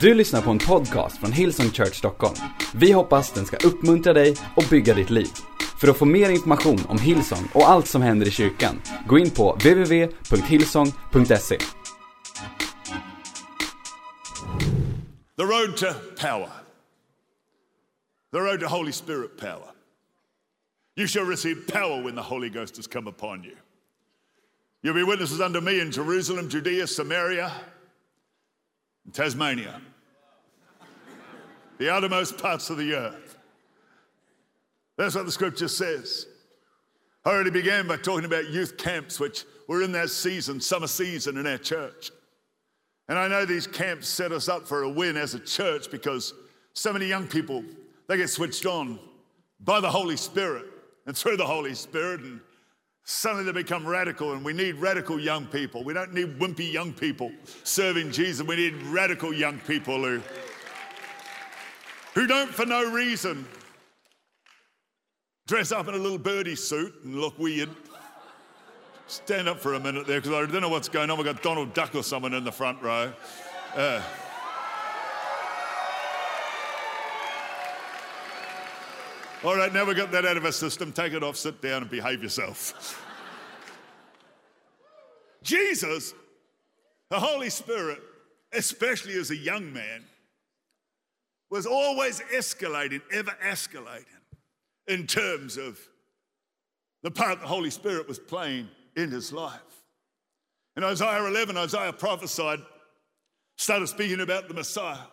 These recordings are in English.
Du lyssnar på en podcast från Hillsong Church Stockholm. Vi hoppas den ska uppmuntra dig och bygga ditt liv. För att få mer information om Hillsong och allt som händer i kyrkan, gå in på www.hillsong.se. The road to power. The road to Holy Spirit power. You shall receive power when the Holy Ghost has come upon you. You'll be witnesses under me in Jerusalem, Judea, Samaria, Tasmania, the outermost parts of the earth. That's what the scripture says. I already began by talking about youth camps, which were in that season, summer season in our church. And I know these camps set us up for a win as a church because so many young people, they get switched on by the Holy Spirit and through the Holy Spirit, and suddenly they become radical. And we need radical young people. We don't need wimpy young people serving Jesus. We need radical young people who, who don't, for no reason, dress up in a little birdie suit and look weird. Stand up for a minute there because I don't know what's going on. We've got Donald Duck or someone in the front row. Uh, all right, now we've got that out of our system. Take it off, sit down, and behave yourself. Jesus, the Holy Spirit, especially as a young man, was always escalating, ever escalating in terms of the part the Holy Spirit was playing in his life. In Isaiah 11, Isaiah prophesied, started speaking about the Messiah,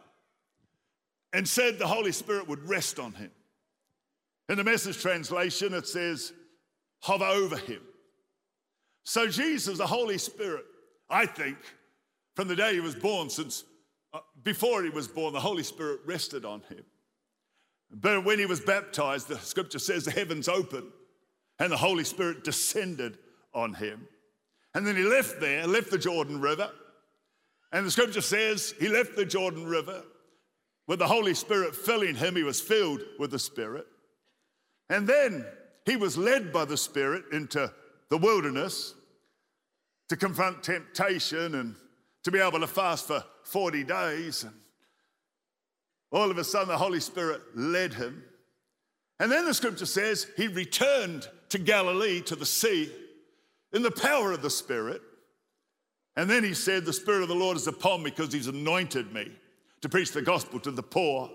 and said the Holy Spirit would rest on him. In the message translation, it says, hover over him. So, Jesus, the Holy Spirit, I think, from the day he was born, since uh, before he was born, the Holy Spirit rested on him. But when he was baptized, the scripture says the heavens opened and the Holy Spirit descended on him. And then he left there, left the Jordan River. And the scripture says he left the Jordan River with the Holy Spirit filling him. He was filled with the Spirit. And then he was led by the Spirit into the wilderness to confront temptation and to be able to fast for 40 days. And all of a sudden, the Holy Spirit led him. And then the scripture says he returned to Galilee, to the sea, in the power of the Spirit. And then he said, The Spirit of the Lord is upon me because he's anointed me to preach the gospel to the poor.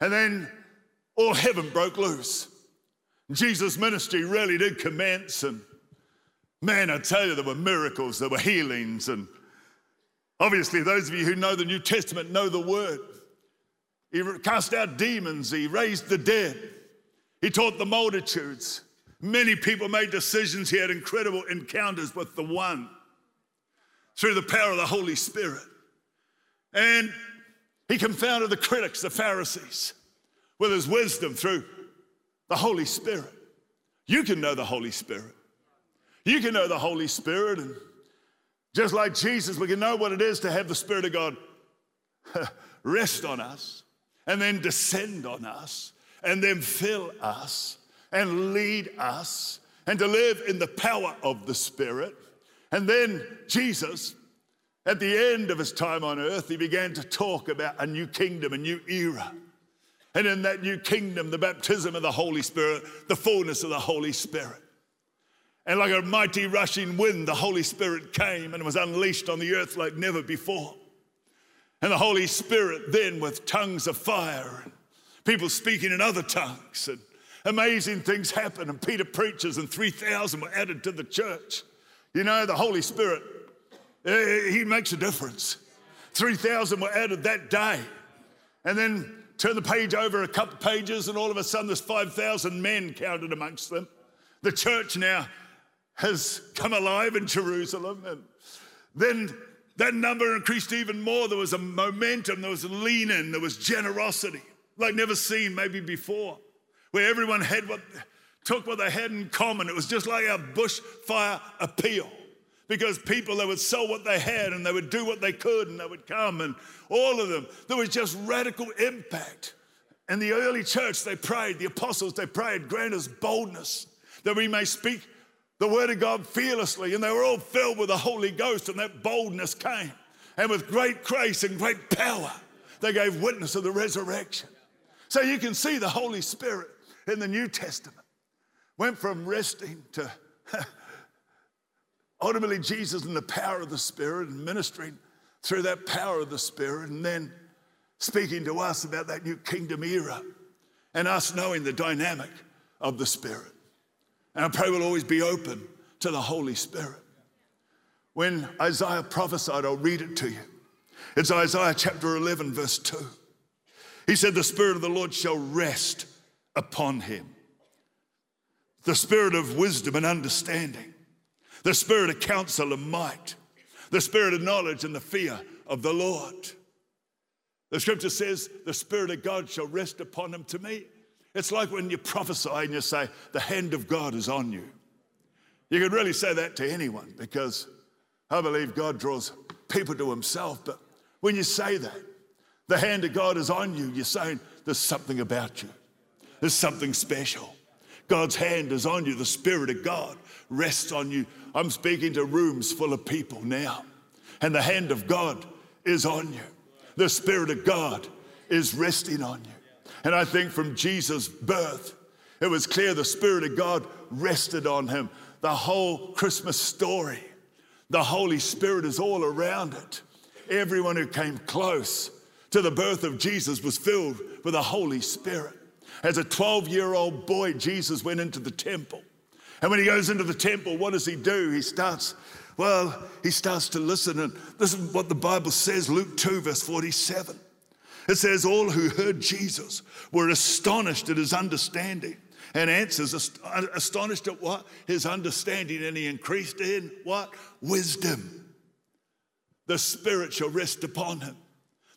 And then all heaven broke loose. Jesus' ministry really did commence. And man, I tell you, there were miracles, there were healings. And obviously, those of you who know the New Testament know the word. He cast out demons, he raised the dead, he taught the multitudes. Many people made decisions. He had incredible encounters with the one through the power of the Holy Spirit. And he confounded the critics, the Pharisees, with his wisdom through the Holy Spirit. You can know the Holy Spirit. You can know the Holy Spirit. And just like Jesus, we can know what it is to have the Spirit of God rest on us and then descend on us and then fill us and lead us and to live in the power of the Spirit. And then Jesus, at the end of his time on earth, he began to talk about a new kingdom, a new era. And in that new kingdom, the baptism of the Holy Spirit, the fullness of the Holy Spirit. And like a mighty rushing wind, the Holy Spirit came and was unleashed on the earth like never before. And the Holy Spirit then, with tongues of fire, and people speaking in other tongues, and amazing things happened. And Peter preaches, and 3,000 were added to the church. You know, the Holy Spirit, eh, He makes a difference. 3,000 were added that day. And then turn the page over a couple pages, and all of a sudden there's 5,000 men counted amongst them. The church now has come alive in Jerusalem. And then that number increased even more. There was a momentum, there was leaning, there was generosity like never seen maybe before where everyone had what took what they had in common. It was just like a bushfire appeal. Because people, they would sell what they had and they would do what they could and they would come and all of them. There was just radical impact. And the early church, they prayed, the apostles, they prayed, grant us boldness that we may speak the word of God fearlessly. And they were all filled with the Holy Ghost, and that boldness came. And with great grace and great power, They gave witness of the resurrection. So you can see the Holy Spirit in the New Testament went from resting to ultimately Jesus in the power of the Spirit and ministering through that power of the Spirit, and then speaking to us about that new kingdom era and us knowing the dynamic of the Spirit. And I pray we'll always be open to the Holy Spirit. When Isaiah prophesied, I'll read it to you. It's Isaiah chapter 11, verse 2. He said, The Spirit of the Lord shall rest upon him. The Spirit of wisdom and understanding, the Spirit of counsel and might, the Spirit of knowledge and the fear of the Lord. The scripture says, The Spirit of God shall rest upon him to me. It's like when you prophesy and you say, The hand of God is on you. You could really say that to anyone because I believe God draws people to himself. But when you say that, the hand of God is on you, you're saying there's something about you, there's something special. God's hand is on you, the Spirit of God rests on you. I'm speaking to rooms full of people now, and the hand of God is on you. The Spirit of God is resting on you. And I think from Jesus' birth, it was clear the Spirit of God rested on him. The whole Christmas story, the Holy Spirit is all around it. Everyone who came close to the birth of Jesus was filled with the Holy Spirit. As a 12 year old boy, Jesus went into the temple. And when he goes into the temple, what does he do? He starts, well, he starts to listen. And this is what the Bible says Luke 2, verse 47. It says, All who heard Jesus were astonished at his understanding. And answers, astonished at what? His understanding. And he increased in what? Wisdom. The Spirit shall rest upon him.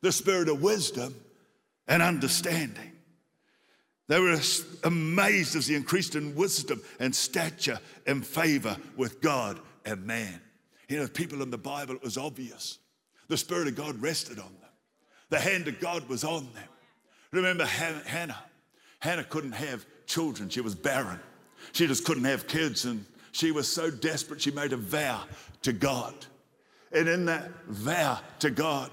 The Spirit of wisdom and understanding. They were amazed as he increased in wisdom and stature and favor with God and man. You know, people in the Bible, it was obvious. The Spirit of God rested on them. The hand of God was on them. Remember Hannah. Hannah couldn't have children, she was barren. She just couldn't have kids, and she was so desperate, she made a vow to God. And in that vow to God,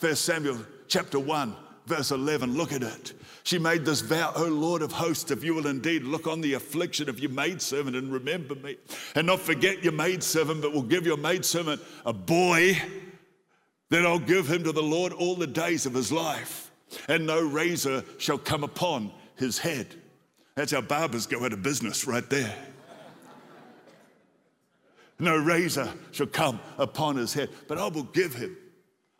1 Samuel chapter 1, verse 11, look at it. She made this vow, O Lord of hosts, if you will indeed look on the affliction of your maidservant and remember me, and not forget your maidservant, but will give your maidservant a boy then I'll give him to the Lord all the days of his life, and no razor shall come upon his head. That's how barbers go out of business right there. No razor shall come upon his head, but I will give him,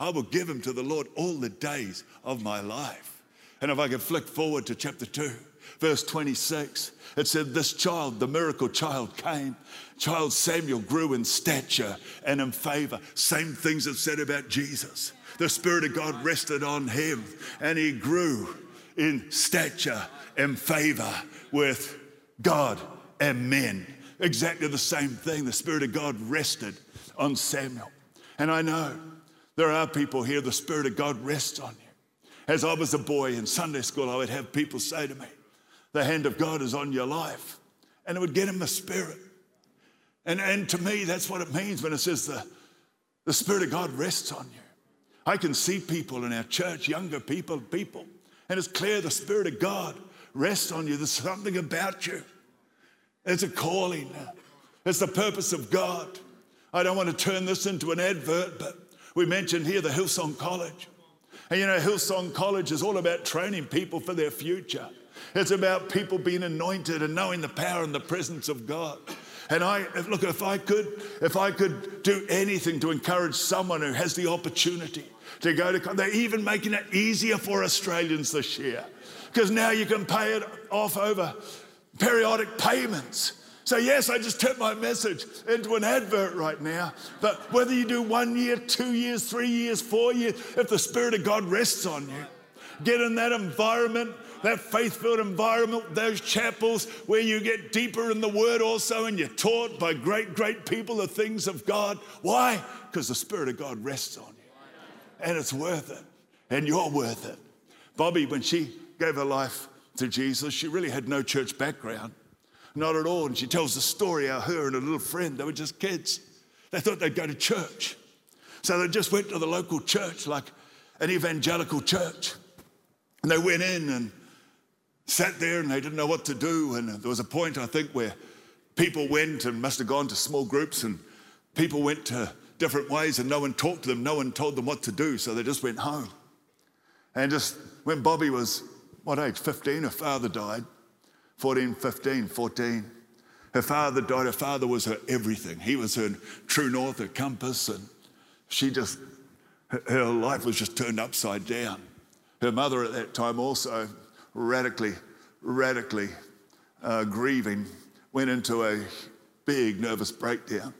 I will give him to the Lord all the days of my life. And if I could flick forward to chapter 2, verse 26, it said, This child, the miracle child, came. Child Samuel grew in stature and in favor. Same things it said about Jesus. The Spirit of God rested on him and he grew in stature and favor with God and men. Exactly the same thing. The Spirit of God rested on Samuel. And I know there are people here, the Spirit of God rests on you. As I was a boy in Sunday school, I would have people say to me, the hand of God is on your life. And it would get him the Spirit. And, and to me, that's what it means when it says the, the Spirit of God rests on you. I can see people in our church, younger people, people, and it's clear the Spirit of God rests on you. There's something about you. It's a calling. It's the purpose of God. I don't want to turn this into an advert, but we mentioned here the Hillsong College. And you know, Hillsong College is all about training people for their future. It's about people being anointed and knowing the power and the presence of God. And I look, if I could, if I could do anything to encourage someone who has the opportunity to go to, they're even making it easier for Australians this year because now you can pay it off over periodic payments. So, yes, I just turned my message into an advert right now. But whether you do one year, two years, three years, four years, if the Spirit of God rests on you, get in that environment that faith filled environment, those chapels where you get deeper in the Word also and you're taught by great, great people the things of God. Why? Because the Spirit of God rests on you. And it's worth it. And you're worth it. Bobbie, when she gave her life to Jesus, she really had no church background. Not at all. And she tells the story how her and a little friend, they were just kids. They thought they'd go to church. So they just went to the local church, like an evangelical church. And they went in and sat there and they didn't know what to do. And there was a point, I think, where people went and must have gone to small groups and people went to different ways and no one talked to them, no one told them what to do, so they just went home. And just when Bobbie was, what age, 15, her father died, 14, 15, 14. Her father died, her father was her everything. He was her true north, her compass, and she just, her life was just turned upside down. Her mother at that time also radically, radically uh, grieving, went into a big nervous breakdown.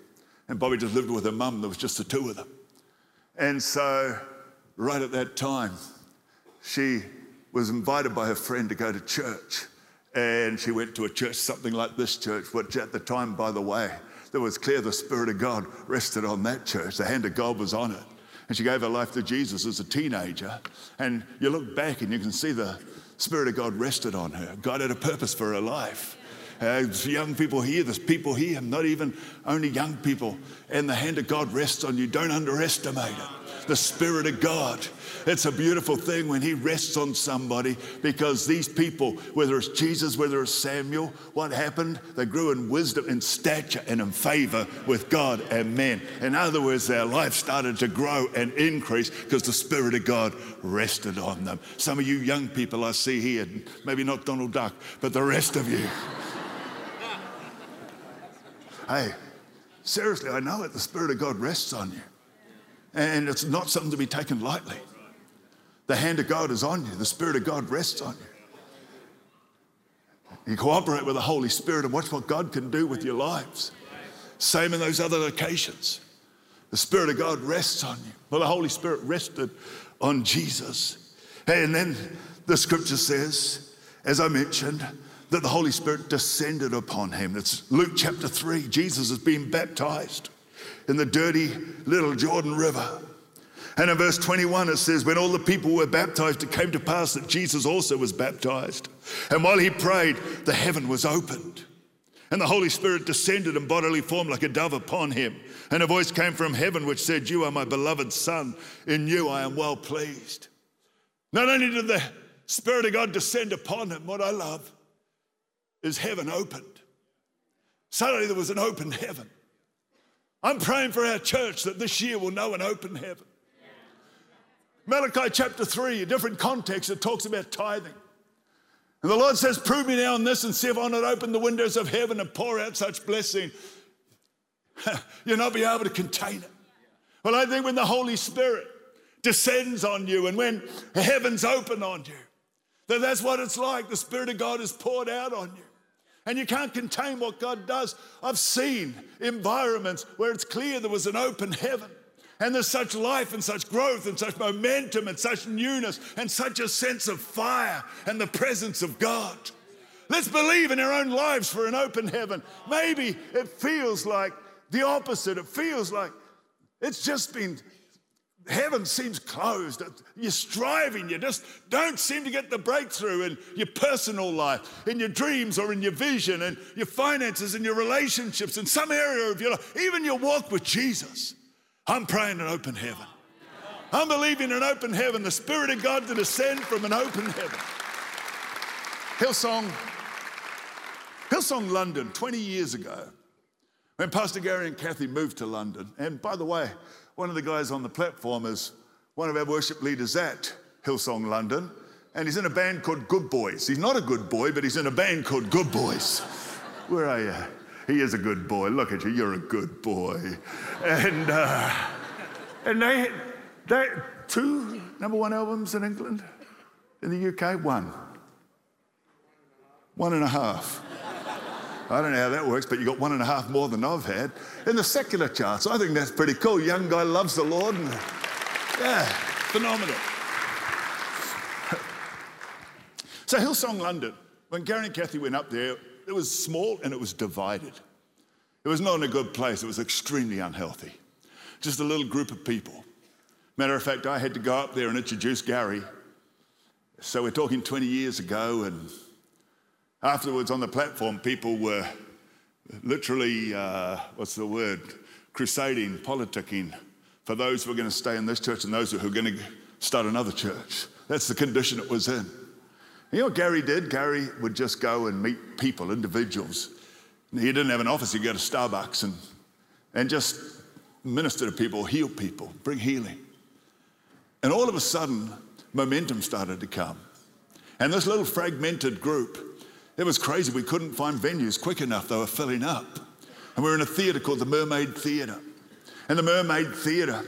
And Bobbie just lived with her mum. There was just the two of them. And so, right at that time, she was invited by her friend to go to church. And she went to a church, something like this church, which at the time, by the way, it was clear the Spirit of God rested on that church. The hand of God was on it. And she gave her life to Jesus as a teenager. And you look back and you can see the Spirit of God rested on her. God had a purpose for her life. Uh, young people here, there's people here, not even only young people, and the hand of God rests on you. Don't underestimate it. The Spirit of God. It's a beautiful thing when He rests on somebody because these people, whether it's Jesus, whether it's Samuel, what happened? They grew in wisdom, in stature, and in favor with God and men. In other words, their life started to grow and increase because the Spirit of God rested on them. Some of you young people I see here, maybe not Donald Duck, but the rest of you. Hey, seriously, I know it. The Spirit of God rests on you. And it's not something to be taken lightly. The hand of God is on you, the Spirit of God rests on you. You cooperate with the Holy Spirit and watch what God can do with your lives. Same in those other locations. The Spirit of God rests on you. Well, the Holy Spirit rested on Jesus. And then the scripture says, as I mentioned, that the Holy Spirit descended upon him. It's Luke chapter 3. Jesus is being baptized in the dirty little Jordan River. And in verse 21, it says, When all the people were baptized, it came to pass that Jesus also was baptized. And while he prayed, the heaven was opened. And the Holy Spirit descended in bodily form like a dove upon him. And a voice came from heaven which said, You are my beloved Son, in you I am well pleased. Not only did the Spirit of God descend upon him, what I love, is heaven opened. Suddenly there was an open heaven. I'm praying for our church that this year will know an open heaven. Malachi chapter 3, a different context, it talks about tithing. And the Lord says, Prove me now in this and see if I'll not open the windows of heaven and pour out such blessing. You'll not be able to contain it. Well, I think when the Holy Spirit descends on you and when heaven's open on you, that that's what it's like. The Spirit of God is poured out on you and you can't contain what God does. I've seen environments where it's clear there was an open heaven. And there's such life and such growth and such momentum and such newness and such a sense of fire and the presence of God. Let's believe in our own lives for an open heaven. Maybe it feels like the opposite. It feels like it's just been heaven seems closed. You're striving, you just don't seem to get the breakthrough in your personal life, in your dreams or in your vision, and your finances and your relationships, in some area of your life, even your walk with Jesus. I'm praying an open heaven. I'm believing an open heaven, the Spirit of God to descend from an open heaven. Hillsong, Hillsong London, 20 years ago, when Pastor Gary and Cathy moved to London. And by the way, one of the guys on the platform is one of our worship leaders at Hillsong London, and he's in a band called Good Boys. He's not a good boy, but he's in a band called Good Boys. Where are you? He is a good boy. Look at you, you're a good boy. And, uh, and they, they, two number one albums in England, in the UK, one. One and a half. I don't know how that works, but you got one and a half more than I've had in the secular charts. I think that's pretty cool. Young guy loves the Lord. And, yeah, phenomenal. so, Hillsong London, when Gary and Cathy went up there, it was small and it was divided. It was not in a good place, it was extremely unhealthy. Just a little group of people. Matter of fact, I had to go up there and introduce Gary. So, we're talking 20 years ago, and Afterwards, on the platform, people were literally, uh, what's the word, crusading, politicking for those who were going to stay in this church and those who were going to start another church. That's the condition it was in. You know what Gary did? Gary would just go and meet people, individuals. He didn't have an office, he'd go to Starbucks and, and just minister to people, heal people, bring healing. And all of a sudden, momentum started to come. And this little fragmented group, it was crazy. We couldn't find venues quick enough, they were filling up. And we were in a theatre called the Mermaid Theatre. And the Mermaid Theatre,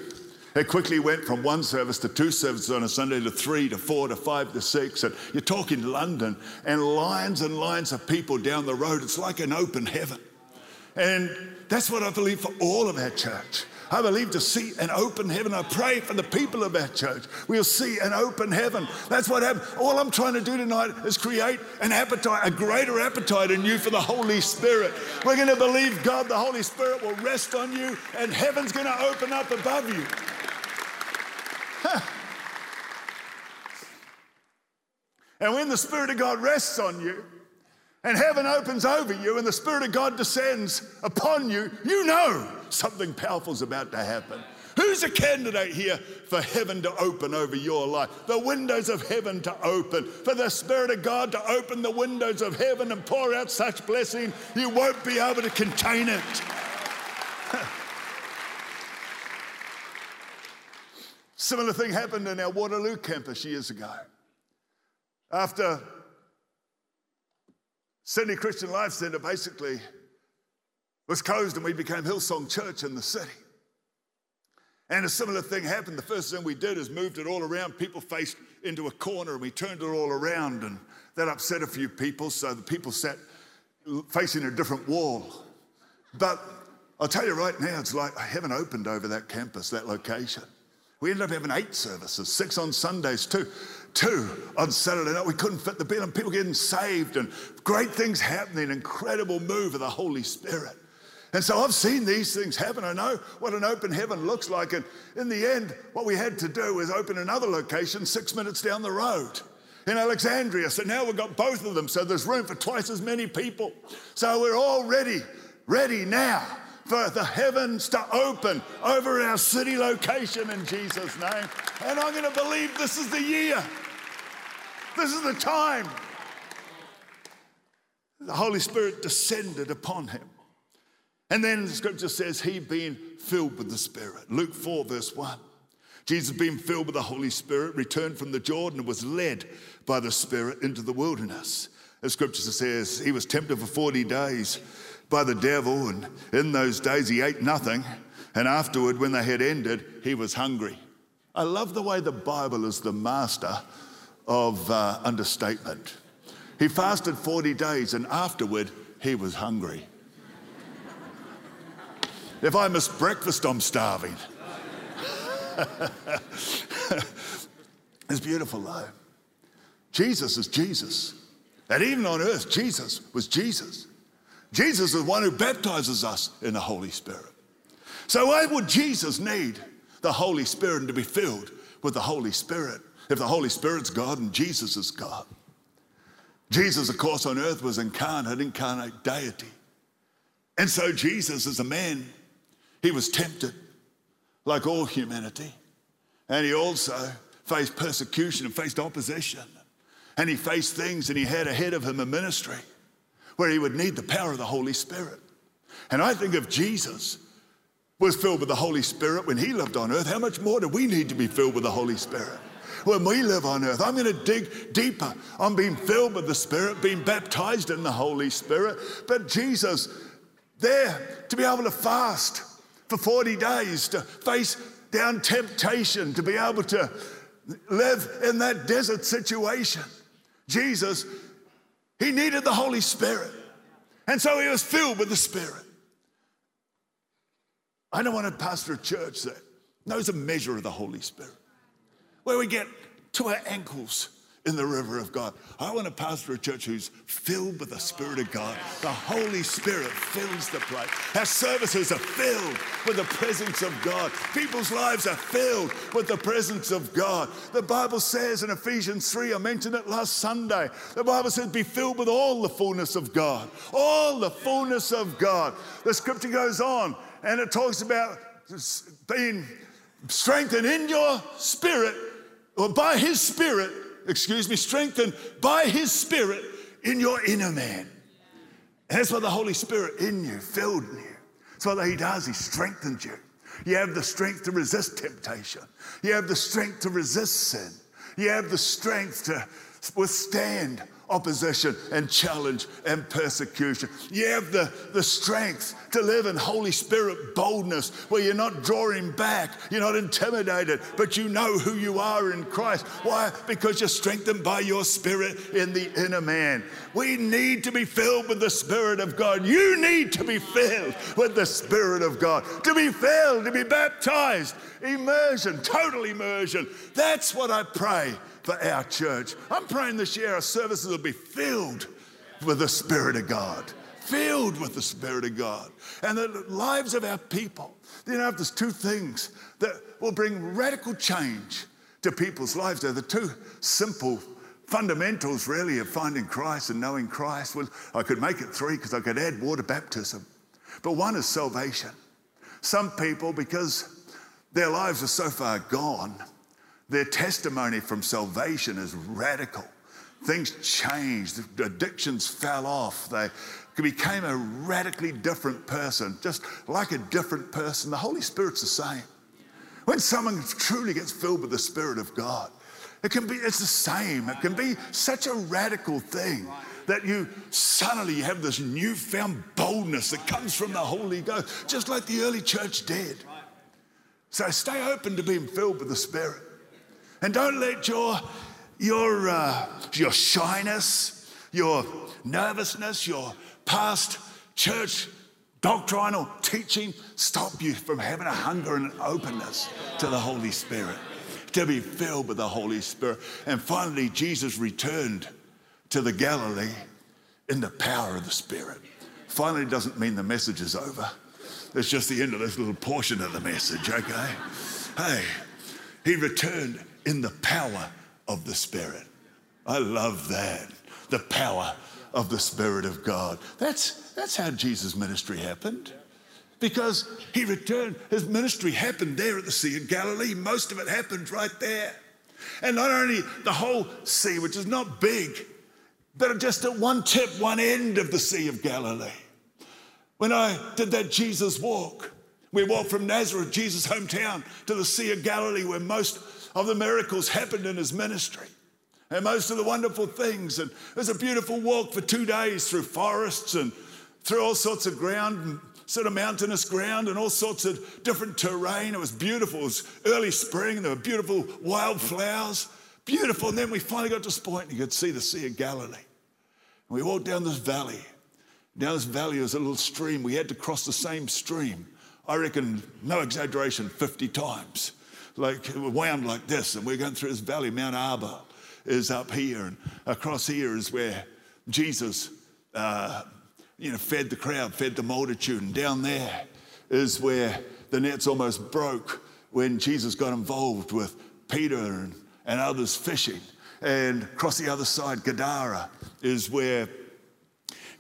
it quickly went from one service to two services on a Sunday to three to four to five to six. And you're talking London and lines and lines of people down the road. It's like an open heaven. And that's what I believe for all of our church. I believe to see an open heaven. I pray for the people of our church. We'll see an open heaven. That's what happened. All I'm trying to do tonight is create an appetite, a greater appetite in you for the Holy Spirit. We're going to believe God, the Holy Spirit will rest on you, and heaven's going to open up above you. Huh. And when the Spirit of God rests on you, and heaven opens over you and the Spirit of God descends upon you, you know something powerful is about to happen. Who's a candidate here for heaven to open over your life? The windows of heaven to open, for the Spirit of God to open the windows of heaven and pour out such blessing you won't be able to contain it. Similar thing happened in our Waterloo campus years ago. After Sydney Christian Life Centre basically was closed and we became Hillsong Church in the city. And a similar thing happened. The first thing we did is moved it all around. People faced into a corner and we turned it all around, and that upset a few people. So the people sat facing a different wall. But I'll tell you right now, it's like heaven opened over that campus, that location. We ended up having eight services, six on Sundays too two on Saturday night. We couldn't fit the bill, and people getting saved, and great things happening, incredible move of the Holy Spirit. And so I've seen these things happen. I know what an open heaven looks like. And in the end, what we had to do was open another location six minutes down the road in Alexandria. So now we've got both of them. So there's room for twice as many people. So we're all ready, ready now for the heavens to open over our city location in Jesus' name. And I'm going to believe this is the year. This is the time. The Holy Spirit descended upon him. And then the scripture says, He being filled with the Spirit. Luke 4, verse 1. Jesus, being filled with the Holy Spirit, returned from the Jordan and was led by the Spirit into the wilderness. The scripture says he was tempted for 40 days by the devil, and in those days he ate nothing. And afterward, when they had ended, he was hungry. I love the way the Bible is the master of uh, understatement. He fasted 40 days and afterward he was hungry. if I miss breakfast, I'm starving. it's beautiful though. Jesus is Jesus. And even on earth, Jesus was Jesus. Jesus is the one who baptizes us in the Holy Spirit. So, why would Jesus need the Holy Spirit and to be filled with the Holy Spirit? If the Holy Spirit's God and Jesus is God. Jesus, of course, on earth was incarnate, incarnate deity. And so Jesus, as a man, he was tempted like all humanity. And he also faced persecution and faced opposition. And he faced things and he had ahead of him a ministry where he would need the power of the Holy Spirit. And I think if Jesus was filled with the Holy Spirit when he lived on earth, how much more do we need to be filled with the Holy Spirit? When we live on earth. I'm going to dig deeper. I'm being filled with the Spirit, being baptized in the Holy Spirit. But Jesus, there to be able to fast for 40 days, to face down temptation, to be able to live in that desert situation. Jesus, he needed the Holy Spirit. And so he was filled with the Spirit. I don't want to pastor a church that knows a measure of the Holy Spirit where we get to our ankles in the river of God. I want to pastor a church who's filled with the Spirit of God. The Holy Spirit fills the place. Our services are filled with the presence of God. People's lives are filled with the presence of God. The Bible says in Ephesians 3, I mentioned it last Sunday, the Bible says, be filled with all the fullness of God. All the fullness of God. The scripture goes on and it talks about being strengthened in your spirit or by his spirit, excuse me, strengthened by his spirit in your inner man. And that's what the Holy Spirit in you, filled you. That's what he does, he strengthens you. You have the strength to resist temptation. You have the strength to resist sin. You have the strength to withstand opposition and challenge and persecution. You have the, the strength to live in Holy Spirit boldness where you're not drawing back, you're not intimidated, but you know who you are in Christ. Why? Because you're strengthened by your spirit in the inner man. We need to be filled with the Spirit of God. You need to be filled with the Spirit of God. To be filled, to be baptized, immersion, total immersion. That's what I pray for our church. I'm praying this year our services will be filled with the Spirit of God. Filled with the Spirit of God. And the lives of our people. You know, there's two things that will bring radical change to people's lives. They're the two simple fundamentals, really, of finding Christ and knowing Christ. Well, I could make it three because I could add water baptism. But one is salvation. Some people, because their lives are so far gone, their testimony from salvation is radical. Things changed, addictions fell off. They became a radically different person, just like a different person. The Holy Spirit's the same. When someone truly gets filled with the Spirit of God, it can be, it's the same. It can be such a radical thing that you suddenly have this newfound boldness that comes from the Holy Ghost, just like the early church did. So stay open to being filled with the Spirit. And don't let your, your, uh, your shyness, your nervousness, your past church doctrinal teaching stop you from having a hunger and an openness to the Holy Spirit, to be filled with the Holy Spirit. And finally, Jesus returned to the Galilee in the power of the Spirit. Finally doesn't mean the message is over. It's just the end of this little portion of the message, okay? Hey, he returned in the power of the Spirit. I love that. The power of the Spirit of God. That's, that's how Jesus' ministry happened. Because he returned, his ministry happened there at the Sea of Galilee. Most of it happened right there. And not only the whole sea, which is not big, but just at one tip, one end of the Sea of Galilee. When I did that Jesus walk, we walked from Nazareth, Jesus' hometown, to the Sea of Galilee, where most of the miracles happened in his ministry and most of the wonderful things. And it was a beautiful walk for two days through forests and through all sorts of ground, sort of mountainous ground and all sorts of different terrain. It was beautiful. It was early spring. There were beautiful wildflowers. Beautiful. And then we finally got to this point and you could see the Sea of Galilee. And we walked down this valley. Down this valley was a little stream. We had to cross the same stream. I reckon, no exaggeration, 50 times like wound like this, and we're going through this valley. Mount Arbel is up here, and across here is where Jesus, uh, you know, fed the crowd, fed the multitude, and down there is where the nets almost broke when Jesus got involved with Peter and, and others fishing. And across the other side, Gadara is where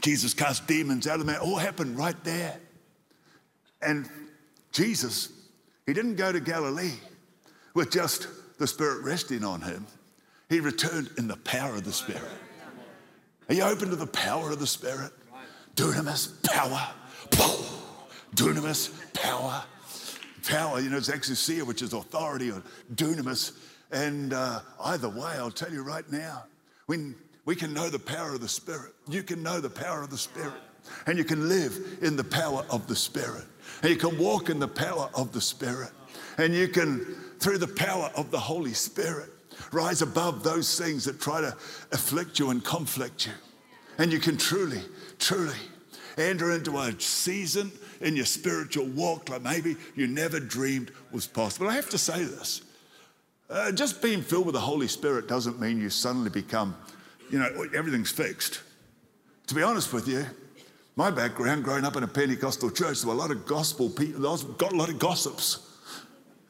Jesus cast demons out of the man. All happened right there. And Jesus, he didn't go to Galilee with just the Spirit resting on him, he returned in the power of the Spirit. Are you open to the power of the Spirit? Dunamis, power. Dunamis, power. Power, you know, it's exousia, which is authority, or dunamis. And uh, either way, I'll tell you right now, when we can know the power of the Spirit, you can know the power of the Spirit, and you can live in the power of the Spirit, and you can walk in the power of the Spirit, and you can through the power of the Holy Spirit. Rise above those things that try to afflict you and conflict you. And you can truly, truly enter into a season in your spiritual walk like maybe you never dreamed was possible. I have to say this. Uh, just being filled with the Holy Spirit doesn't mean you suddenly become, you know, everything's fixed. To be honest with you, my background, growing up in a Pentecostal church, there were a lot of gospel people, got a lot of gossips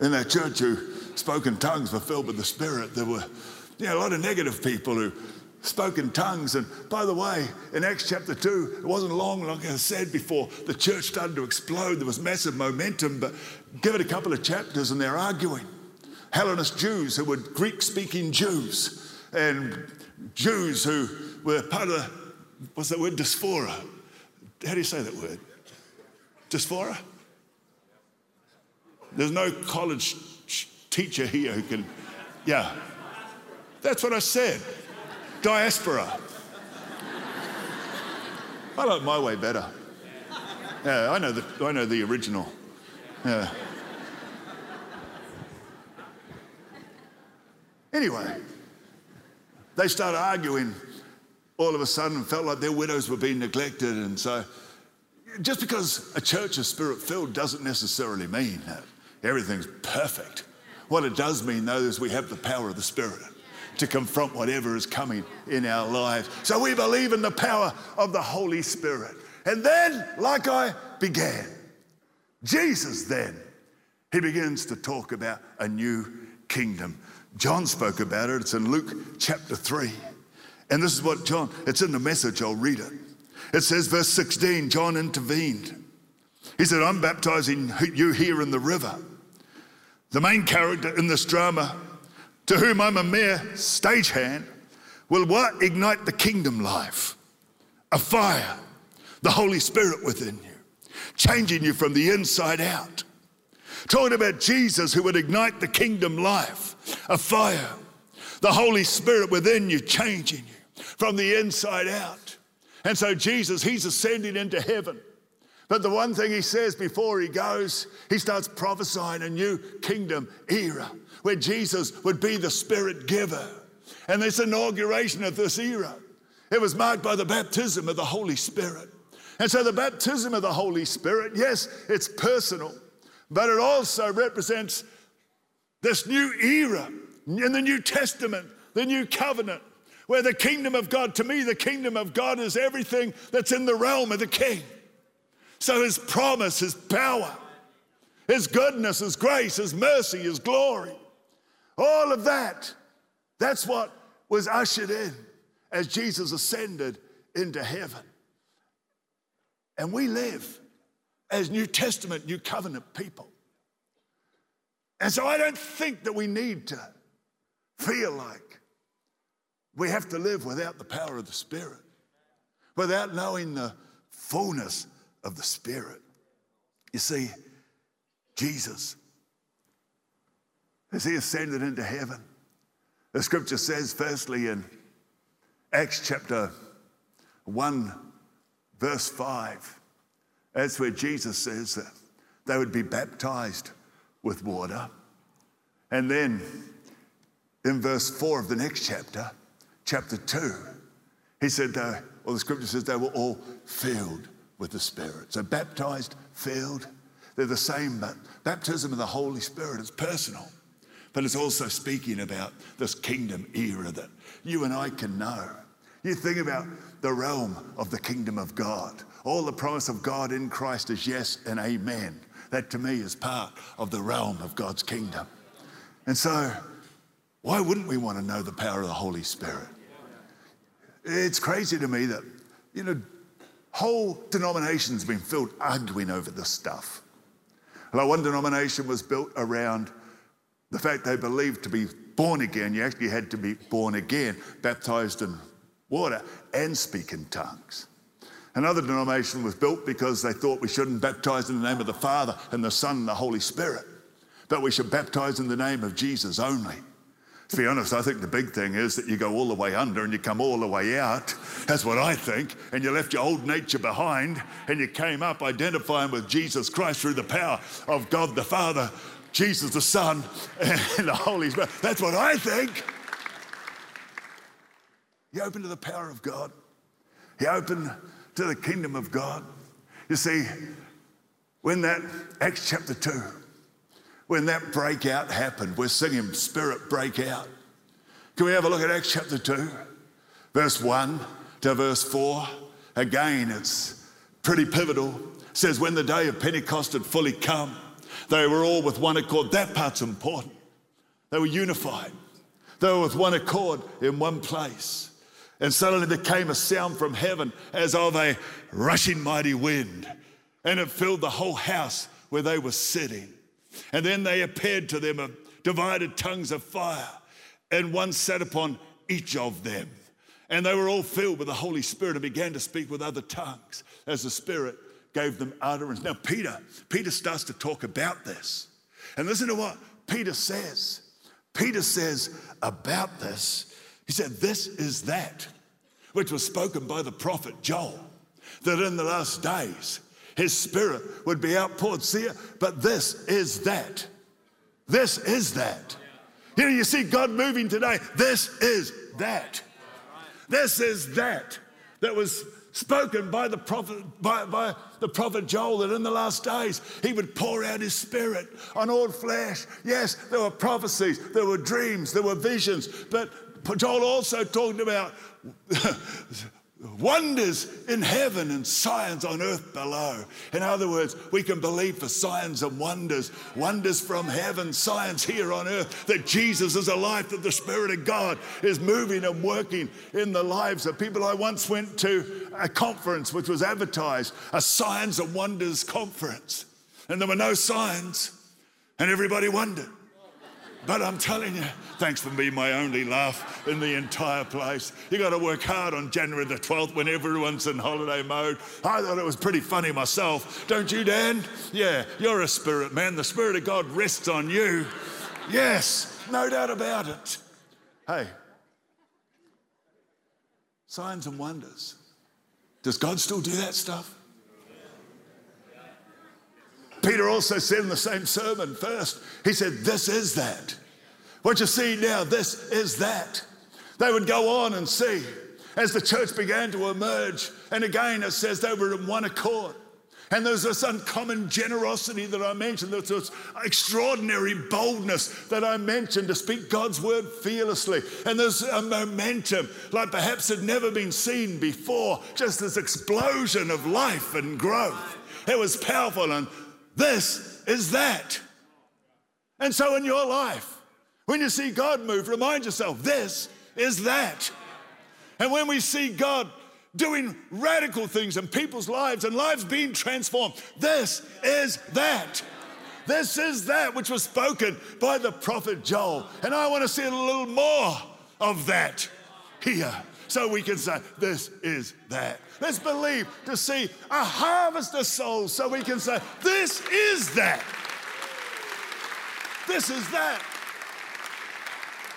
in that church who spoke in tongues were filled with the Spirit. There were you know, a lot of negative people who spoke in tongues. And by the way, in Acts chapter 2, it wasn't long, like I said before, the church started to explode. There was massive momentum, but give it a couple of chapters and they're arguing. Hellenist Jews who were Greek speaking Jews and Jews who were part of, the, what's that word, diaspora. How do you say that word? Diaspora? There's no college teacher here who can, yeah. That's what I said. Diaspora. I like my way better. Yeah, I know the, I know the original. Yeah. Anyway, they started arguing all of a sudden felt like their widows were being neglected. And so, just because a church is spirit filled doesn't necessarily mean that everything's perfect. What it does mean, though, is we have the power of the Spirit to confront whatever is coming in our lives. So we believe in the power of the Holy Spirit. And then, like I began, Jesus then, he begins to talk about a new kingdom. John spoke about it. It's in Luke chapter 3. And this is what John, it's in the message, I'll read it. It says, verse 16, John intervened. He said, I'm baptizing you here in the river. The main character in this drama, to whom I'm a mere stagehand, will what? Ignite the kingdom life, a fire, the Holy Spirit within you, changing you from the inside out. Talking about Jesus who would ignite the kingdom life, a fire, the Holy Spirit within you, changing you from the inside out. And so Jesus, he's ascending into heaven. But the one thing he says before he goes, he starts prophesying a new kingdom era where Jesus would be the spirit giver. And this inauguration of this era, it was marked by the baptism of the Holy Spirit. And so the baptism of the Holy Spirit, yes, it's personal, but it also represents this new era in the New Testament, the new covenant, where the kingdom of God, to me, the kingdom of God is everything that's in the realm of the king. So his promise, his power, his goodness, his grace, his mercy, his glory, all of that, that's what was ushered in as Jesus ascended into heaven. And we live as New Testament, New Covenant people. And so I don't think that we need to feel like we have to live without the power of the Spirit, without knowing the fullness of the Spirit. You see, Jesus, as he ascended into heaven, the scripture says, firstly, in Acts chapter 1, verse 5, that's where Jesus says that they would be baptized with water. And then in verse 4 of the next chapter, chapter 2, he said, uh, well, the scripture says they were all filled with the Spirit. So baptized, filled, they're the same, but baptism of the Holy Spirit is personal. But it's also speaking about this kingdom era that you and I can know. You think about the realm of the kingdom of God. All the promise of God in Christ is yes and amen. That to me is part of the realm of God's kingdom. And so, why wouldn't we want to know the power of the Holy Spirit? It's crazy to me that, you know, whole denominations been filled arguing over this stuff. Like one denomination was built around the fact they believed to be born again, you actually had to be born again, baptized in water, and speak in tongues. Another denomination was built because they thought we shouldn't baptize in the name of the Father and the Son and the Holy Spirit, but we should baptize in the name of Jesus only. To be honest, I think the big thing is that you go all the way under and you come all the way out. That's what I think. And you left your old nature behind and you came up identifying with Jesus Christ through the power of God the Father, Jesus the Son, and the Holy Spirit. That's what I think. You open to the power of God, you open to the kingdom of God. You see, when that Acts chapter 2, when that breakout happened. We're singing Spirit Breakout. Can we have a look at Acts chapter 2, verse 1 to verse 4? Again, it's pretty pivotal. It says, When the day of Pentecost had fully come, they were all with one accord. That part's important. They were unified. They were with one accord in one place. And suddenly there came a sound from heaven as of a rushing mighty wind, and it filled the whole house where they were sitting. And then they appeared to them, uh, divided tongues of fire, and one sat upon each of them. And they were all filled with the Holy Spirit and began to speak with other tongues as the Spirit gave them utterance. Now, Peter, Peter starts to talk about this. And listen to what Peter says. Peter says about this, he said, This is that which was spoken by the prophet Joel, that in the last days his spirit would be outpoured. See? But this is that. This is that. You know, you see God moving today. This is that. This is that that was spoken by the prophet by, by, the prophet Joel that in the last days he would pour out his spirit on all flesh. Yes, there were prophecies, there were dreams, there were visions, but Joel also talked about wonders in heaven and signs on earth below. In other words, we can believe for signs and wonders, wonders from heaven, signs here on earth, that Jesus is alive, that the Spirit of God is moving and working in the lives of people. I once went to a conference which was advertised, a signs and wonders conference, and there were no signs, and everybody wondered. But I'm telling you, thanks for being my only laugh in the entire place. You got to work hard on January the 12th when everyone's in holiday mode. I thought it was pretty funny myself. Don't you, Dan? Yeah, you're a spirit man. The Spirit of God rests on you. Yes, no doubt about it. Hey, signs and wonders. Does God still do that stuff? Peter also said in the same sermon first, he said, This is that. What you see now, this is that. They would go on and see as the church began to emerge. And again, it says they were in one accord. And there's this uncommon generosity that I mentioned, there's this extraordinary boldness that I mentioned to speak God's word fearlessly. And there's a momentum like perhaps had never been seen before, just this explosion of life and growth. It was powerful, and this is that. And so in your life, when you see God move, remind yourself this is that. And when we see God doing radical things in people's lives and lives being transformed, this is that. This is that which was spoken by the prophet Joel. And I want to see a little more of that here so we can say, This is that. Let's believe to see a harvest of souls so we can say, This is that. This is that.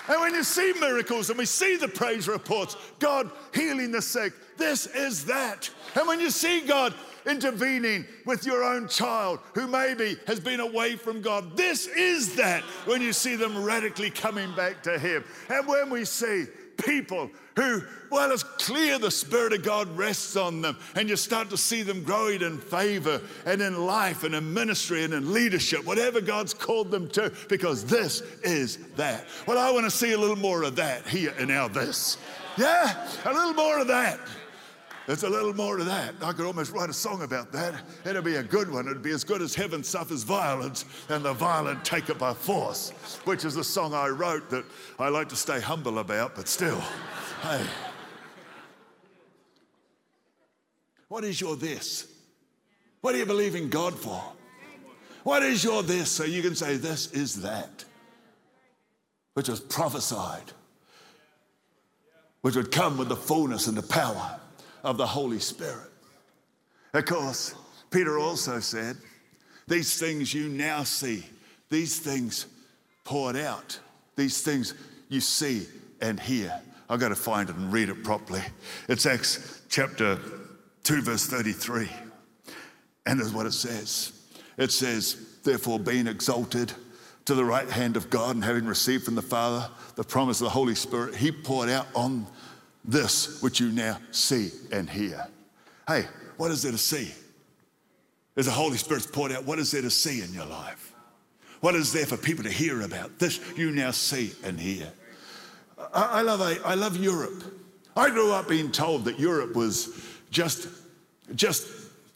And when you see miracles and we see the praise reports, God healing the sick, this is that. And when you see God intervening with your own child who maybe has been away from God, this is that when you see them radically coming back to Him. And when we see people who, well, it's clear the Spirit of God rests on them, and you start to see them growing in favor and in life and in ministry and in leadership, whatever God's called them to, because this is that. Well, I want to see a little more of that here in our this. Yeah, a little more of that. There's a little more to that. I could almost write a song about that. It'd be a good one. It'd be as good as Heaven Suffers Violence and the Violent Take It by Force, which is a song I wrote that I like to stay humble about, but still, hey. What is your this? What do you believe in God for? What is your this? So you can say, This is that, which was prophesied, which would come with the fullness and the power of the Holy Spirit. Of course, Peter also said, These things you now see, these things poured out, these things you see and hear. I've got to find it and read it properly. It's Acts chapter 2, verse 33. And there's what it says it says, Therefore, being exalted to the right hand of God and having received from the Father the promise of the Holy Spirit, he poured out on this which you now see and hear. Hey, what is there to see? As the Holy Spirit's poured out, what is there to see in your life? What is there for people to hear about? This you now see and hear. I, I love, I love Europe. I grew up being told that Europe was just, just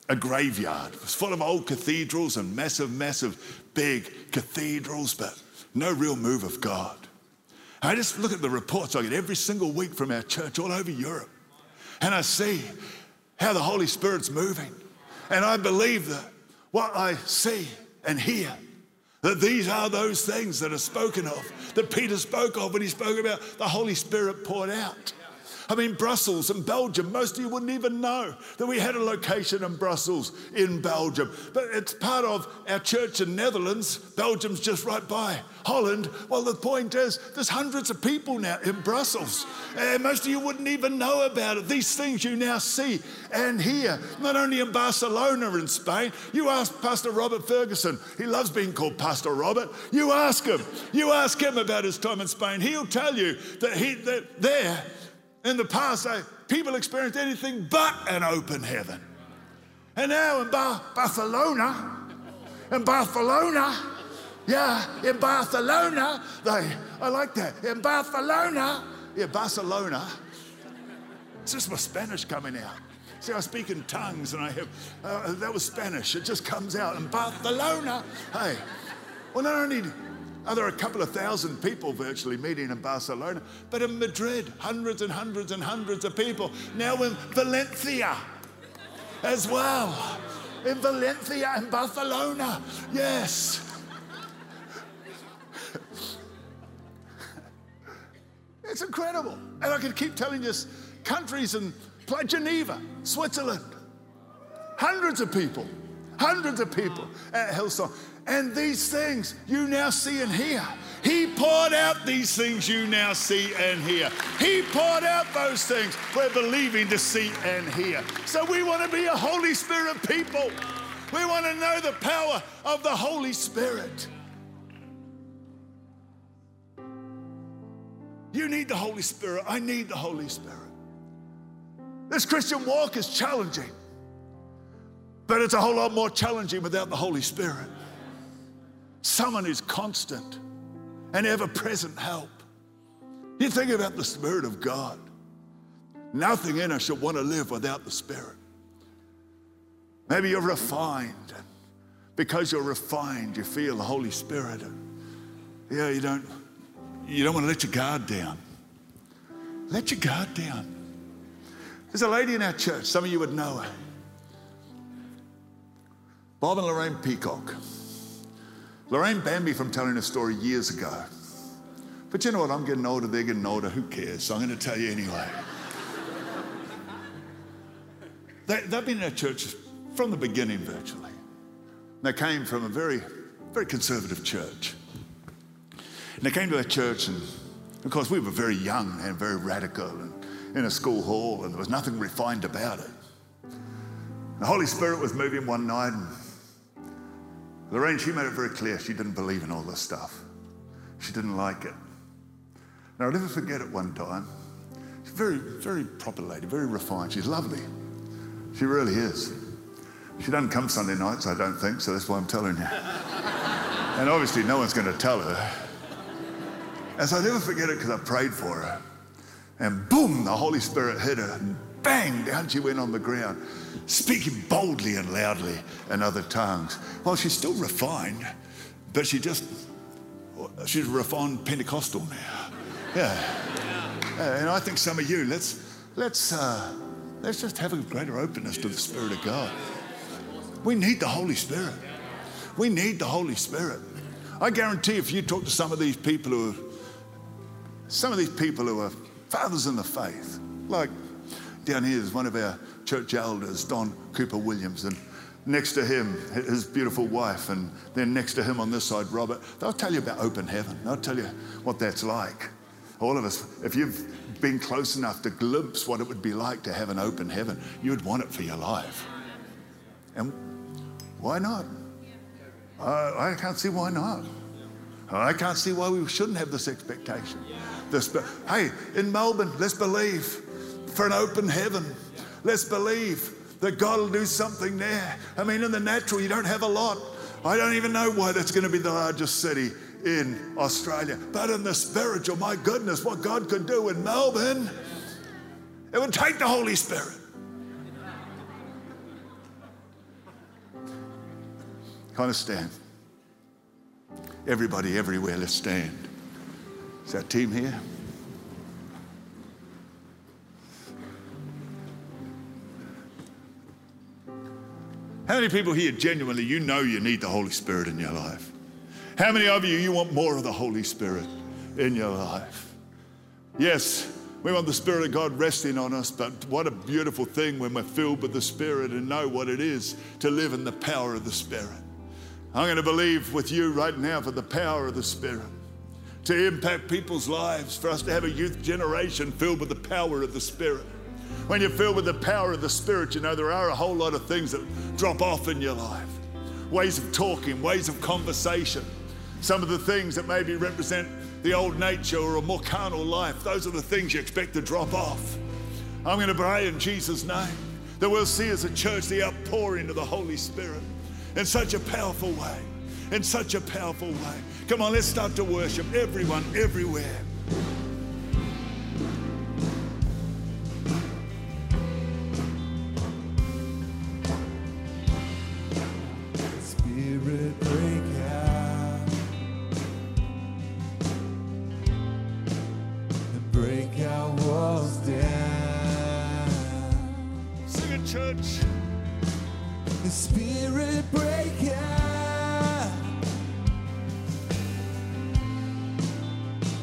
a graveyard. It was full of old cathedrals and massive, massive, big cathedrals, but no real move of God. I just look at the reports I get every single week from our church all over Europe, and I see how the Holy Spirit's moving. And I believe that what I see and hear That these are those things that are spoken of, that Peter spoke of when he spoke about the Holy Spirit poured out. I mean, Brussels and Belgium, most of you wouldn't even know that we had a location in Brussels in Belgium. But it's part of our church in Netherlands. Belgium's just right by Holland. Well, the point is, there's hundreds of people now in Brussels. And most of you wouldn't even know about it. These things you now see and hear, not only in Barcelona in Spain. You ask Pastor Robert Fergusson, he loves being called Pastor Robert. You ask him, you ask him about his time in Spain. He'll tell you that, he, that there, in the past, people experienced anything but an open heaven. And now in Bar- Barcelona, in Barcelona, yeah, in Barcelona, they, I like that. In Barcelona, yeah, Barcelona, it's just my Spanish coming out. See, I speak in tongues and I have, uh, that was Spanish. It just comes out. In Barcelona, hey, well, not only there are a couple of thousand people virtually meeting in Barcelona, but in Madrid, hundreds and hundreds and hundreds of people. Now in Valencia as well. In Valencia and Barcelona, yes. It's incredible. And I could keep telling you countries and like Geneva, Switzerland, hundreds of people, hundreds of people at Hillsong. And these things you now see and hear. He poured out these things you now see and hear. He poured out those things we're believing to see and hear. So we want to be a Holy Spirit people. We want to know the power of the Holy Spirit. You need the Holy Spirit. I need the Holy Spirit. This Christian walk is challenging, but it's a whole lot more challenging without the Holy Spirit someone who's constant and ever present help. You think about the Spirit of God. Nothing in us should want to live without the Spirit. Maybe you're refined. Because you're refined, you feel the Holy Spirit. Yeah, you don't, you don't want to let your guard down. Let your guard down. There's a lady in our church, some of you would know her. Bob and Lorraine Peacock. Lorraine banned me from telling a story years ago. But you know what? I'm getting older, they're getting older. Who cares? So I'm going to tell you anyway. they, have been in church from the beginning, virtually. They came from a very, very conservative church. And they came to our church, and of course, we were very young and very radical and in a school hall, and there was nothing refined about it. The Holy Spirit was moving one night, and Lorraine, she made it very clear she didn't believe in all this stuff. She didn't like it. Now, I'll never forget it one time. She's very, very proper lady, very refined. She's lovely. She really is. She doesn't come Sunday nights, I don't think, so that's why I'm telling you. and obviously, no one's going to tell her. And so I'll never forget it because I prayed for her. And boom, the Holy Spirit hit her, bang, down she went on the ground speaking boldly and loudly in other tongues. Well, she's still refined, but she just, she's refined Pentecostal now. Yeah. yeah. And I think some of you, let's, let's, uh, let's just have a greater openness to the Spirit of God. We need the Holy Spirit. We need the Holy Spirit. I guarantee if you talk to some of these people who are, some of these people who are fathers in the faith, like down here is one of our church elders, Don Cooper Williams, and next to him, his beautiful wife, and then next to him on this side, Robert. They'll tell you about open heaven. They'll tell you what that's like. All of us, if you've been close enough to glimpse what it would be like to have an open heaven, you'd want it for your life. And why not? Uh, I can't see why not. I can't see why we shouldn't have this expectation. This, hey, in Melbourne, let's believe for an open heaven. Let's believe that God will do something there. I mean, in the natural, you don't have a lot. I don't even know why that's going to be the largest city in Australia. But in the spiritual, my goodness, what God could do in Melbourne, it would take the Holy Spirit. Kind of stand. Everybody, everywhere, let's stand. Is that team here? How many people here genuinely, you know you need the Holy Spirit in your life? How many of you, you want more of the Holy Spirit in your life? Yes, we want the Spirit of God resting on us, but what a beautiful thing when we're filled with the Spirit and know what it is to live in the power of the Spirit. I'm going to believe with you right now for the power of the Spirit to impact people's lives, for us to have a youth generation filled with the power of the Spirit. When you're filled with the power of the Spirit, you know there are a whole lot of things that drop off in your life ways of talking, ways of conversation. Some of the things that maybe represent the old nature or a more carnal life, those are the things you expect to drop off. I'm going to pray in Jesus' name that we'll see as a church the outpouring of the Holy Spirit in such a powerful way. In such a powerful way. Come on, let's start to worship everyone, everywhere.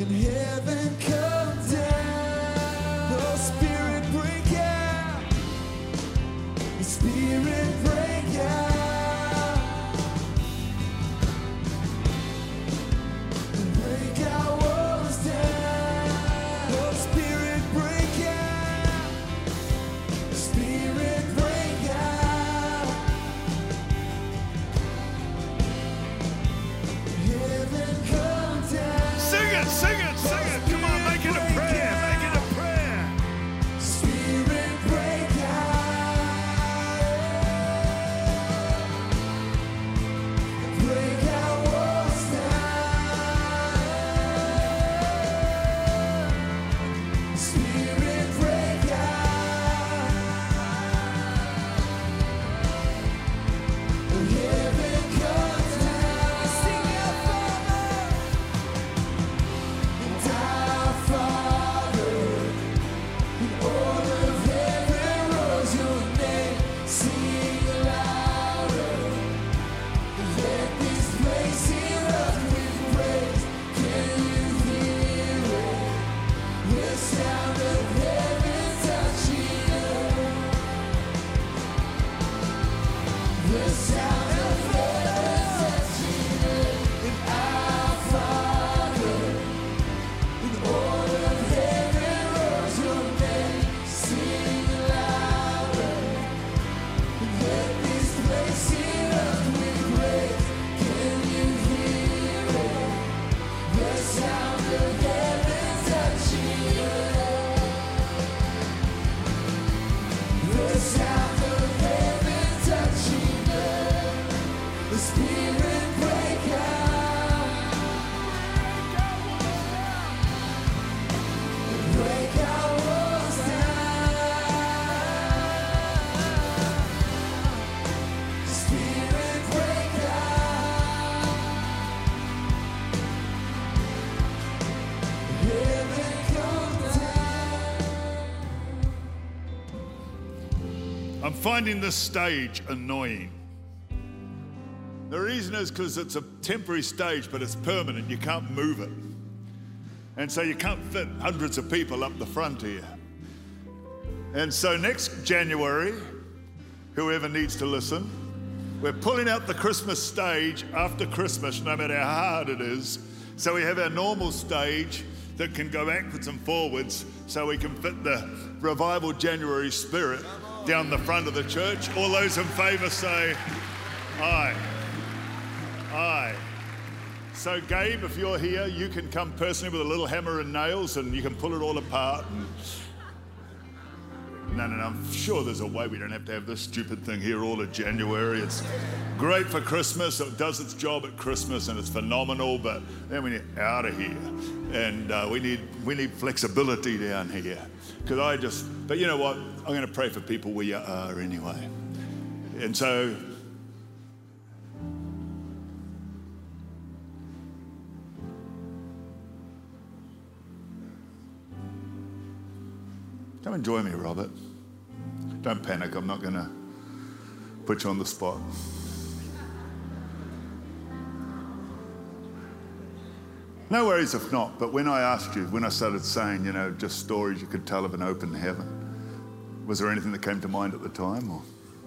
And heaven finding this stage annoying. The reason is because it's a temporary stage, but it's permanent. You can't move it. And so you can't fit hundreds of people up the front here. And so next January, whoever needs to listen, we're pulling out the Christmas stage after Christmas, no matter how hard it is. So we have our normal stage that can go backwards and forwards so we can fit the revival January spirit down the front of the church. All those in favour say aye. Aye. So, Gabe, if you're here, you can come personally with a little hammer and nails and you can pull it all apart. And... No, no, no, I'm sure there's a way we don't have to have this stupid thing here all of January. It's great for Christmas. It does its job at Christmas and it's phenomenal, but then we need out of here. And uh, we, need, we need flexibility down here. Because I just, but you know what? I'm going to pray for people where you are anyway. And so Come and join me, Robert. Don't panic, I'm not going to put you on the spot. No worries if not, but when I asked you, when I started saying, you know, just stories you could tell of an open heaven, was there anything that came to mind at the time? Or?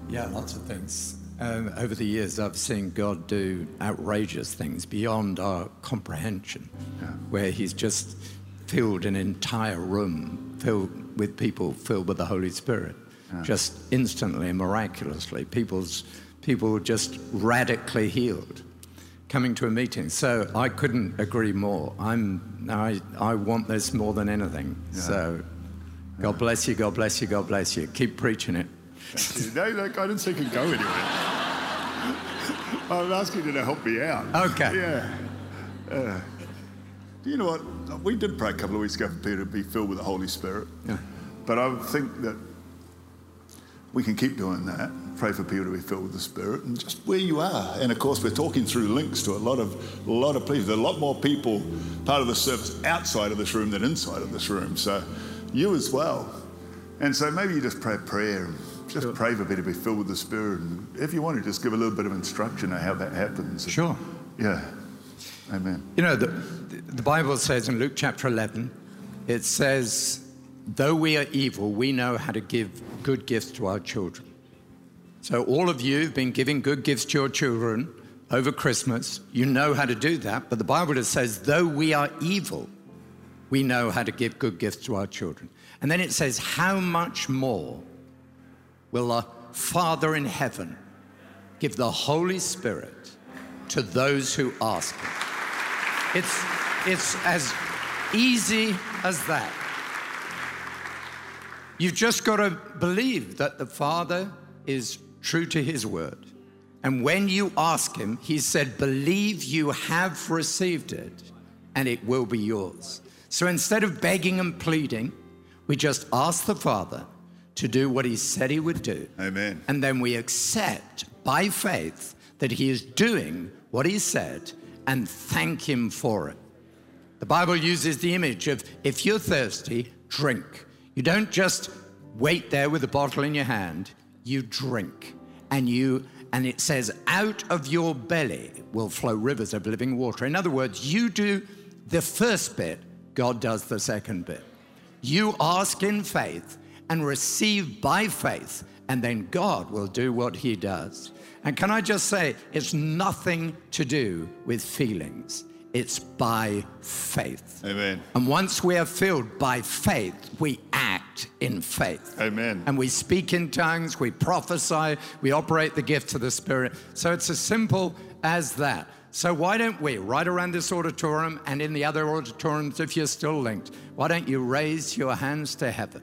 Yeah, lots of things. Um, over the years, I've seen God do outrageous things beyond our comprehension, where He's just filled an entire room filled with people filled with the Holy Spirit, just instantly and miraculously. People's people just radically healed, coming to a meeting. So I couldn't agree more. I'm I I want this more than anything. So. God bless you, God bless you, God bless you. Keep preaching it. No, no, I didn't say you could go anywhere. I'm asking you to help me out. Okay. Yeah. Uh, do you know what? We did pray a couple of weeks ago for Peter to be filled with the Holy Spirit. Yeah. But I think that we can keep doing that. Pray for people to be filled with the Spirit, and just where you are. And of course, we're talking through links to a lot of a lot of people. There are a lot more people part of the service outside of this room than inside of this room. So, you as well. And so maybe you just pray a prayer. and Just pray for people to be filled with the Spirit. And if you want to, just give a little bit of instruction on how that happens. Sure. Yeah. Amen. You know, the, the Bible says in Luke chapter 11, it says, though we are evil, we know how to give good gifts to our children. So, all of you have been giving good gifts to your children over Christmas. You know how to do that. But the Bible just says, though we are evil, we know how to give good gifts to our children. And then it says, how much more will our Father in heaven give the Holy Spirit to those who ask him? It's, it's as easy as that. You've just got to believe that the Father is true to his word. And when you ask him, he said, Believe you have received it, and it will be yours. So instead of begging and pleading, we just ask the Father to do what he said he would do. Amen. And then we accept by faith that he is doing what he said and thank him for it. The Bible uses the image of if you're thirsty, drink. You don't just wait there with a bottle in your hand, you drink. And you and it says out of your belly will flow rivers of living water. In other words, you do the first bit, God does the second bit. You ask in faith and receive by faith, and then God will do what He does. And can I just say, it's nothing to do with feelings, it's by faith. Amen. And once we are filled by faith, we act in faith. Amen. And we speak in tongues, we prophesy, we operate the gifts of the Spirit. So it's as simple as that. So why don't we, right around this auditorium and in the other auditoriums, if you're still linked, why don't you raise your hands to heaven?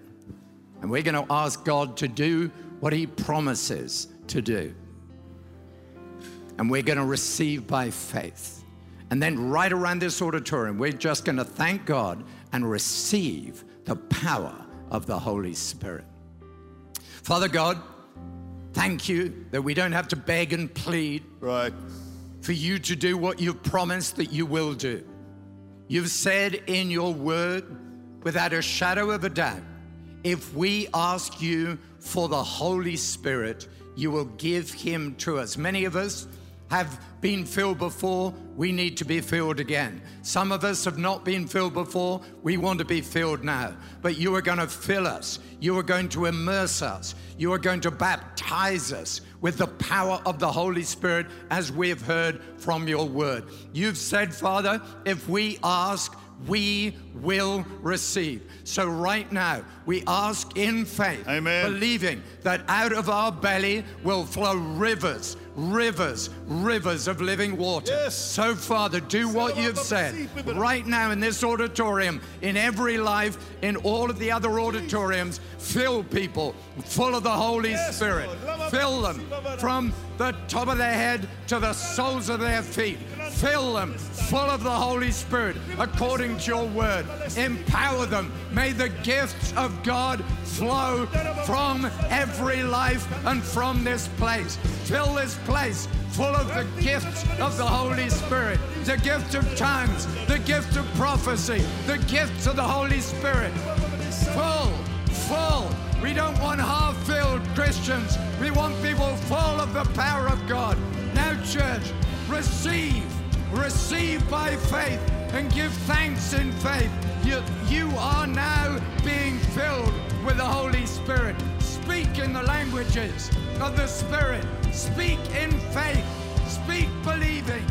And we're going to ask God to do what He promises to do. And we're going to receive by faith. And then, right around this auditorium, we're just going to thank God and receive the power of the Holy Spirit. Father God, thank you that we don't have to beg and plead Right. For you to do what you've promised that you will do. You've said in your word, without a shadow of a doubt, if we ask you for the Holy Spirit, you will give him to us. Many of us have been filled before, we need to be filled again. Some of us have not been filled before, we want to be filled now. But you are going to fill us, you are going to immerse us, you are going to baptize us with the power of the Holy Spirit as we have heard from your word. You've said, Father, if we ask, we will receive. So, right now, we ask in faith, Amen. believing that out of our belly will flow rivers, rivers, rivers of living water. Yes. So, Father, do what you've said right now in this auditorium, in every life, in all of the other auditoriums. Fill people full of the Holy Yes, Spirit. Fill them from the top of their head to the soles of their feet. Fill them full of the Holy Spirit according to your word. Empower them. May the gifts of God flow from every life and from this place. Fill this place full of the gifts of the Holy Spirit, the gift of tongues, the gift of prophecy, the gifts of the Holy Spirit. Full, full. We don't want half filled Christians. We want people full of the power of God. Now, church, receive, receive by faith and give thanks in faith. You, you are now being filled with the Holy Spirit. Speak in the languages of the Spirit. Speak in faith. Speak believing.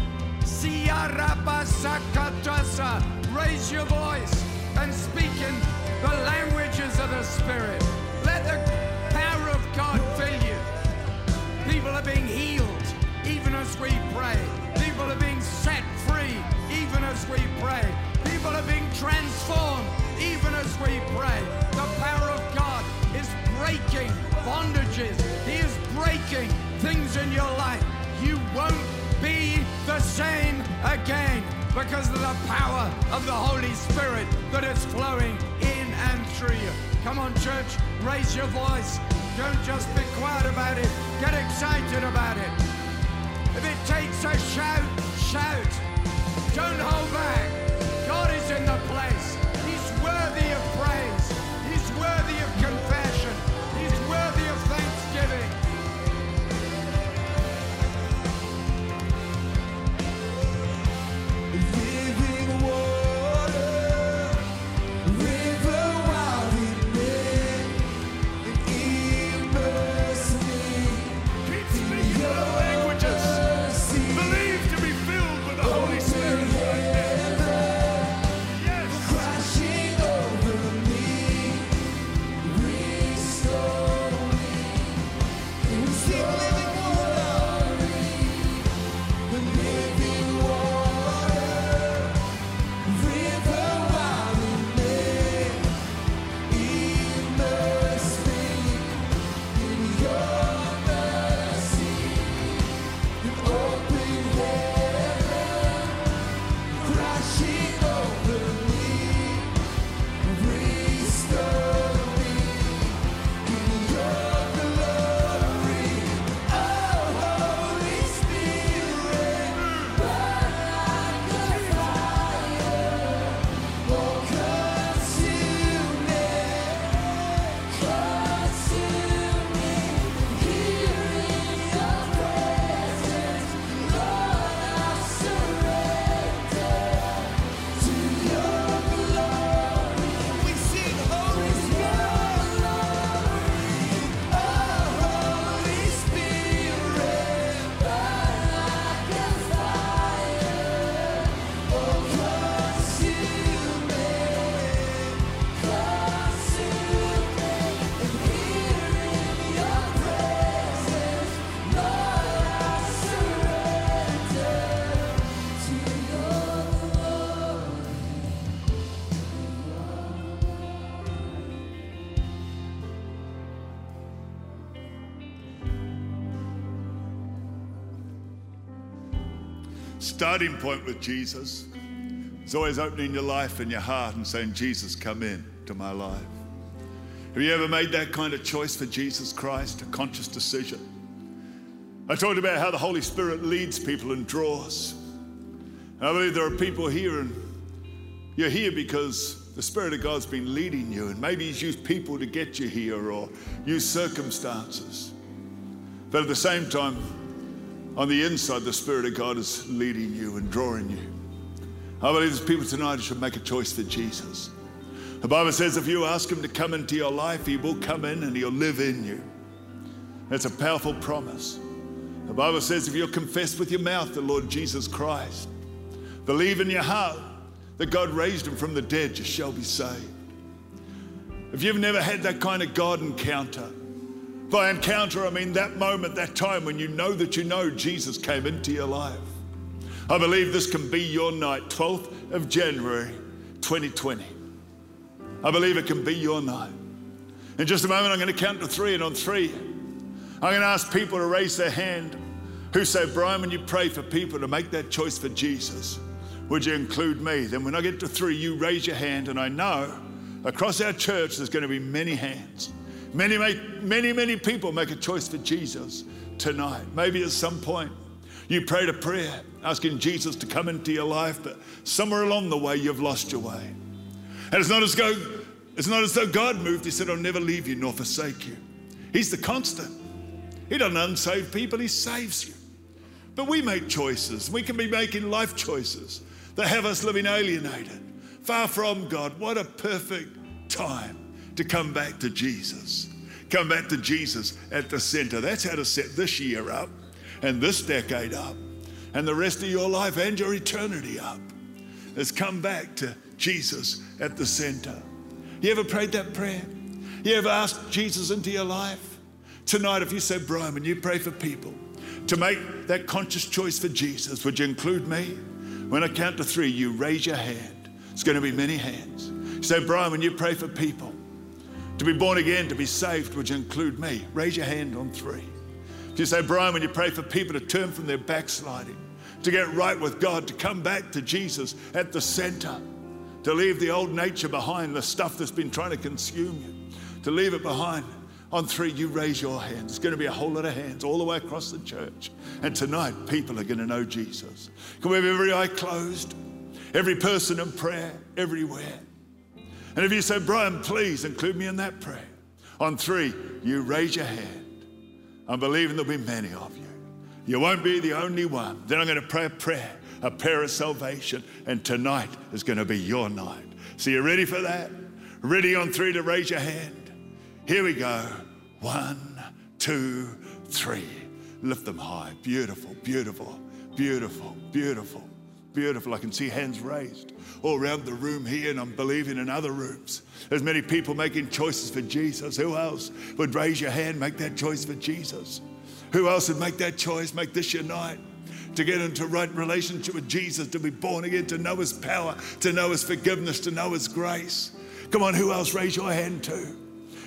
Raise your voice and speak in the languages of the Spirit. Let the power of God fill you. People are being healed even as we pray. As we pray. People are being transformed even as we pray. The power of God is breaking bondages. He is breaking things in your life. You won't be the same again because of the power of the Holy Spirit that is flowing in and through you. Come on, church, raise your voice. Don't just be quiet about it. Get excited about it. If it takes a shout, shout. Don't hold back. God is in the place. He's worthy of praise. Starting point with Jesus It's always opening your life and your heart and saying, Jesus, come in to my life. Have you ever made that kind of choice for Jesus Christ, a conscious decision? I talked about how the Holy Spirit leads people and draws. I believe there are people here and you're here because the Spirit of God's been leading you, and maybe He's used people to get you here or used circumstances. But at the same time, on the inside, the Spirit of God is leading you and drawing you. I believe there's people tonight who should make a choice for Jesus. The Bible says if you ask Him to come into your life, He will come in and He'll live in you. That's a powerful promise. The Bible says if you'll confess with your mouth the Lord Jesus Christ, believe in your heart that God raised Him from the dead, you shall be saved. If you've never had that kind of God encounter, by encounter, I mean that moment, that time when you know that you know Jesus came into your life. I believe this can be your night, 12th of January 2020. I believe it can be your night. In just a moment, I'm going to count to three, and on three, I'm going to ask people to raise their hand who say, Brian, when you pray for people to make that choice for Jesus, would you include me? Then when I get to three, you raise your hand, and I know across our church there's going to be many hands. Many, make, many, many people make a choice for Jesus tonight. Maybe at some point you prayed a prayer asking Jesus to come into your life, but somewhere along the way you've lost your way. And it's not as though it's not as though God moved. He said, I'll never leave you nor forsake you. He's the constant. He doesn't unsave people, he saves you. But we make choices. We can be making life choices. that have us living alienated, far from God. What a perfect time to come back to Jesus. Come back to Jesus at the center. That's how to set this year up and this decade up and the rest of your life and your eternity up. Is come back to Jesus at the center. You ever prayed that prayer? You ever asked Jesus into your life? Tonight, if you say, Brian, when you pray for people to make that conscious choice for Jesus, would you include me? When I count to three, you raise your hand. It's going to be many hands. You say, Brian, when you pray for people to be born again, to be saved, you include me? Raise your hand on three. If you say, Brian, when you pray for people to turn from their backsliding, to get right with God, to come back to Jesus at the center, to leave the old nature behind, the stuff that's been trying to consume you, to leave it behind. On three, you raise your hands. It's going to be a whole lot of hands all the way across the church. And tonight, people are going to know Jesus. Can we have every eye closed? Every person in prayer, everywhere. And if you say, Brian, please include me in that prayer. On three, you raise your hand. I'm believing there'll be many of you. You won't be the only one. Then I'm going to pray a prayer, a prayer of salvation. And tonight is going to be your night. So you ready for that? Ready on three to raise your hand? Here we go. One, two, three. Lift them high. Beautiful, beautiful, beautiful, beautiful, beautiful. I can see hands raised all around the room here, and I'm believing in other rooms. There's many people making choices for Jesus. Who else would raise your hand, make that choice for Jesus? Who else would make that choice, make this your night? To get into right relationship with Jesus, to be born again, to know His power, to know His forgiveness, to know His grace. Come on, who else raise your hand too?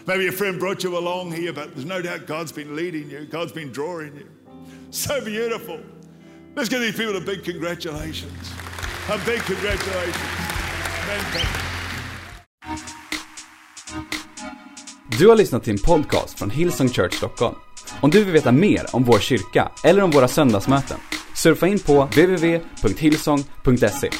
Maybe a friend brought you along here, but there's no doubt God's been leading you, God's been drawing you. So beautiful. Let's give these people a big congratulations. A big congratulations. Du har lyssnat till en podcast från Hillsong Church Stockholm. Om du vill veta mer om vår kyrka eller om våra söndagsmöten, surfa in på www.hillsong.se.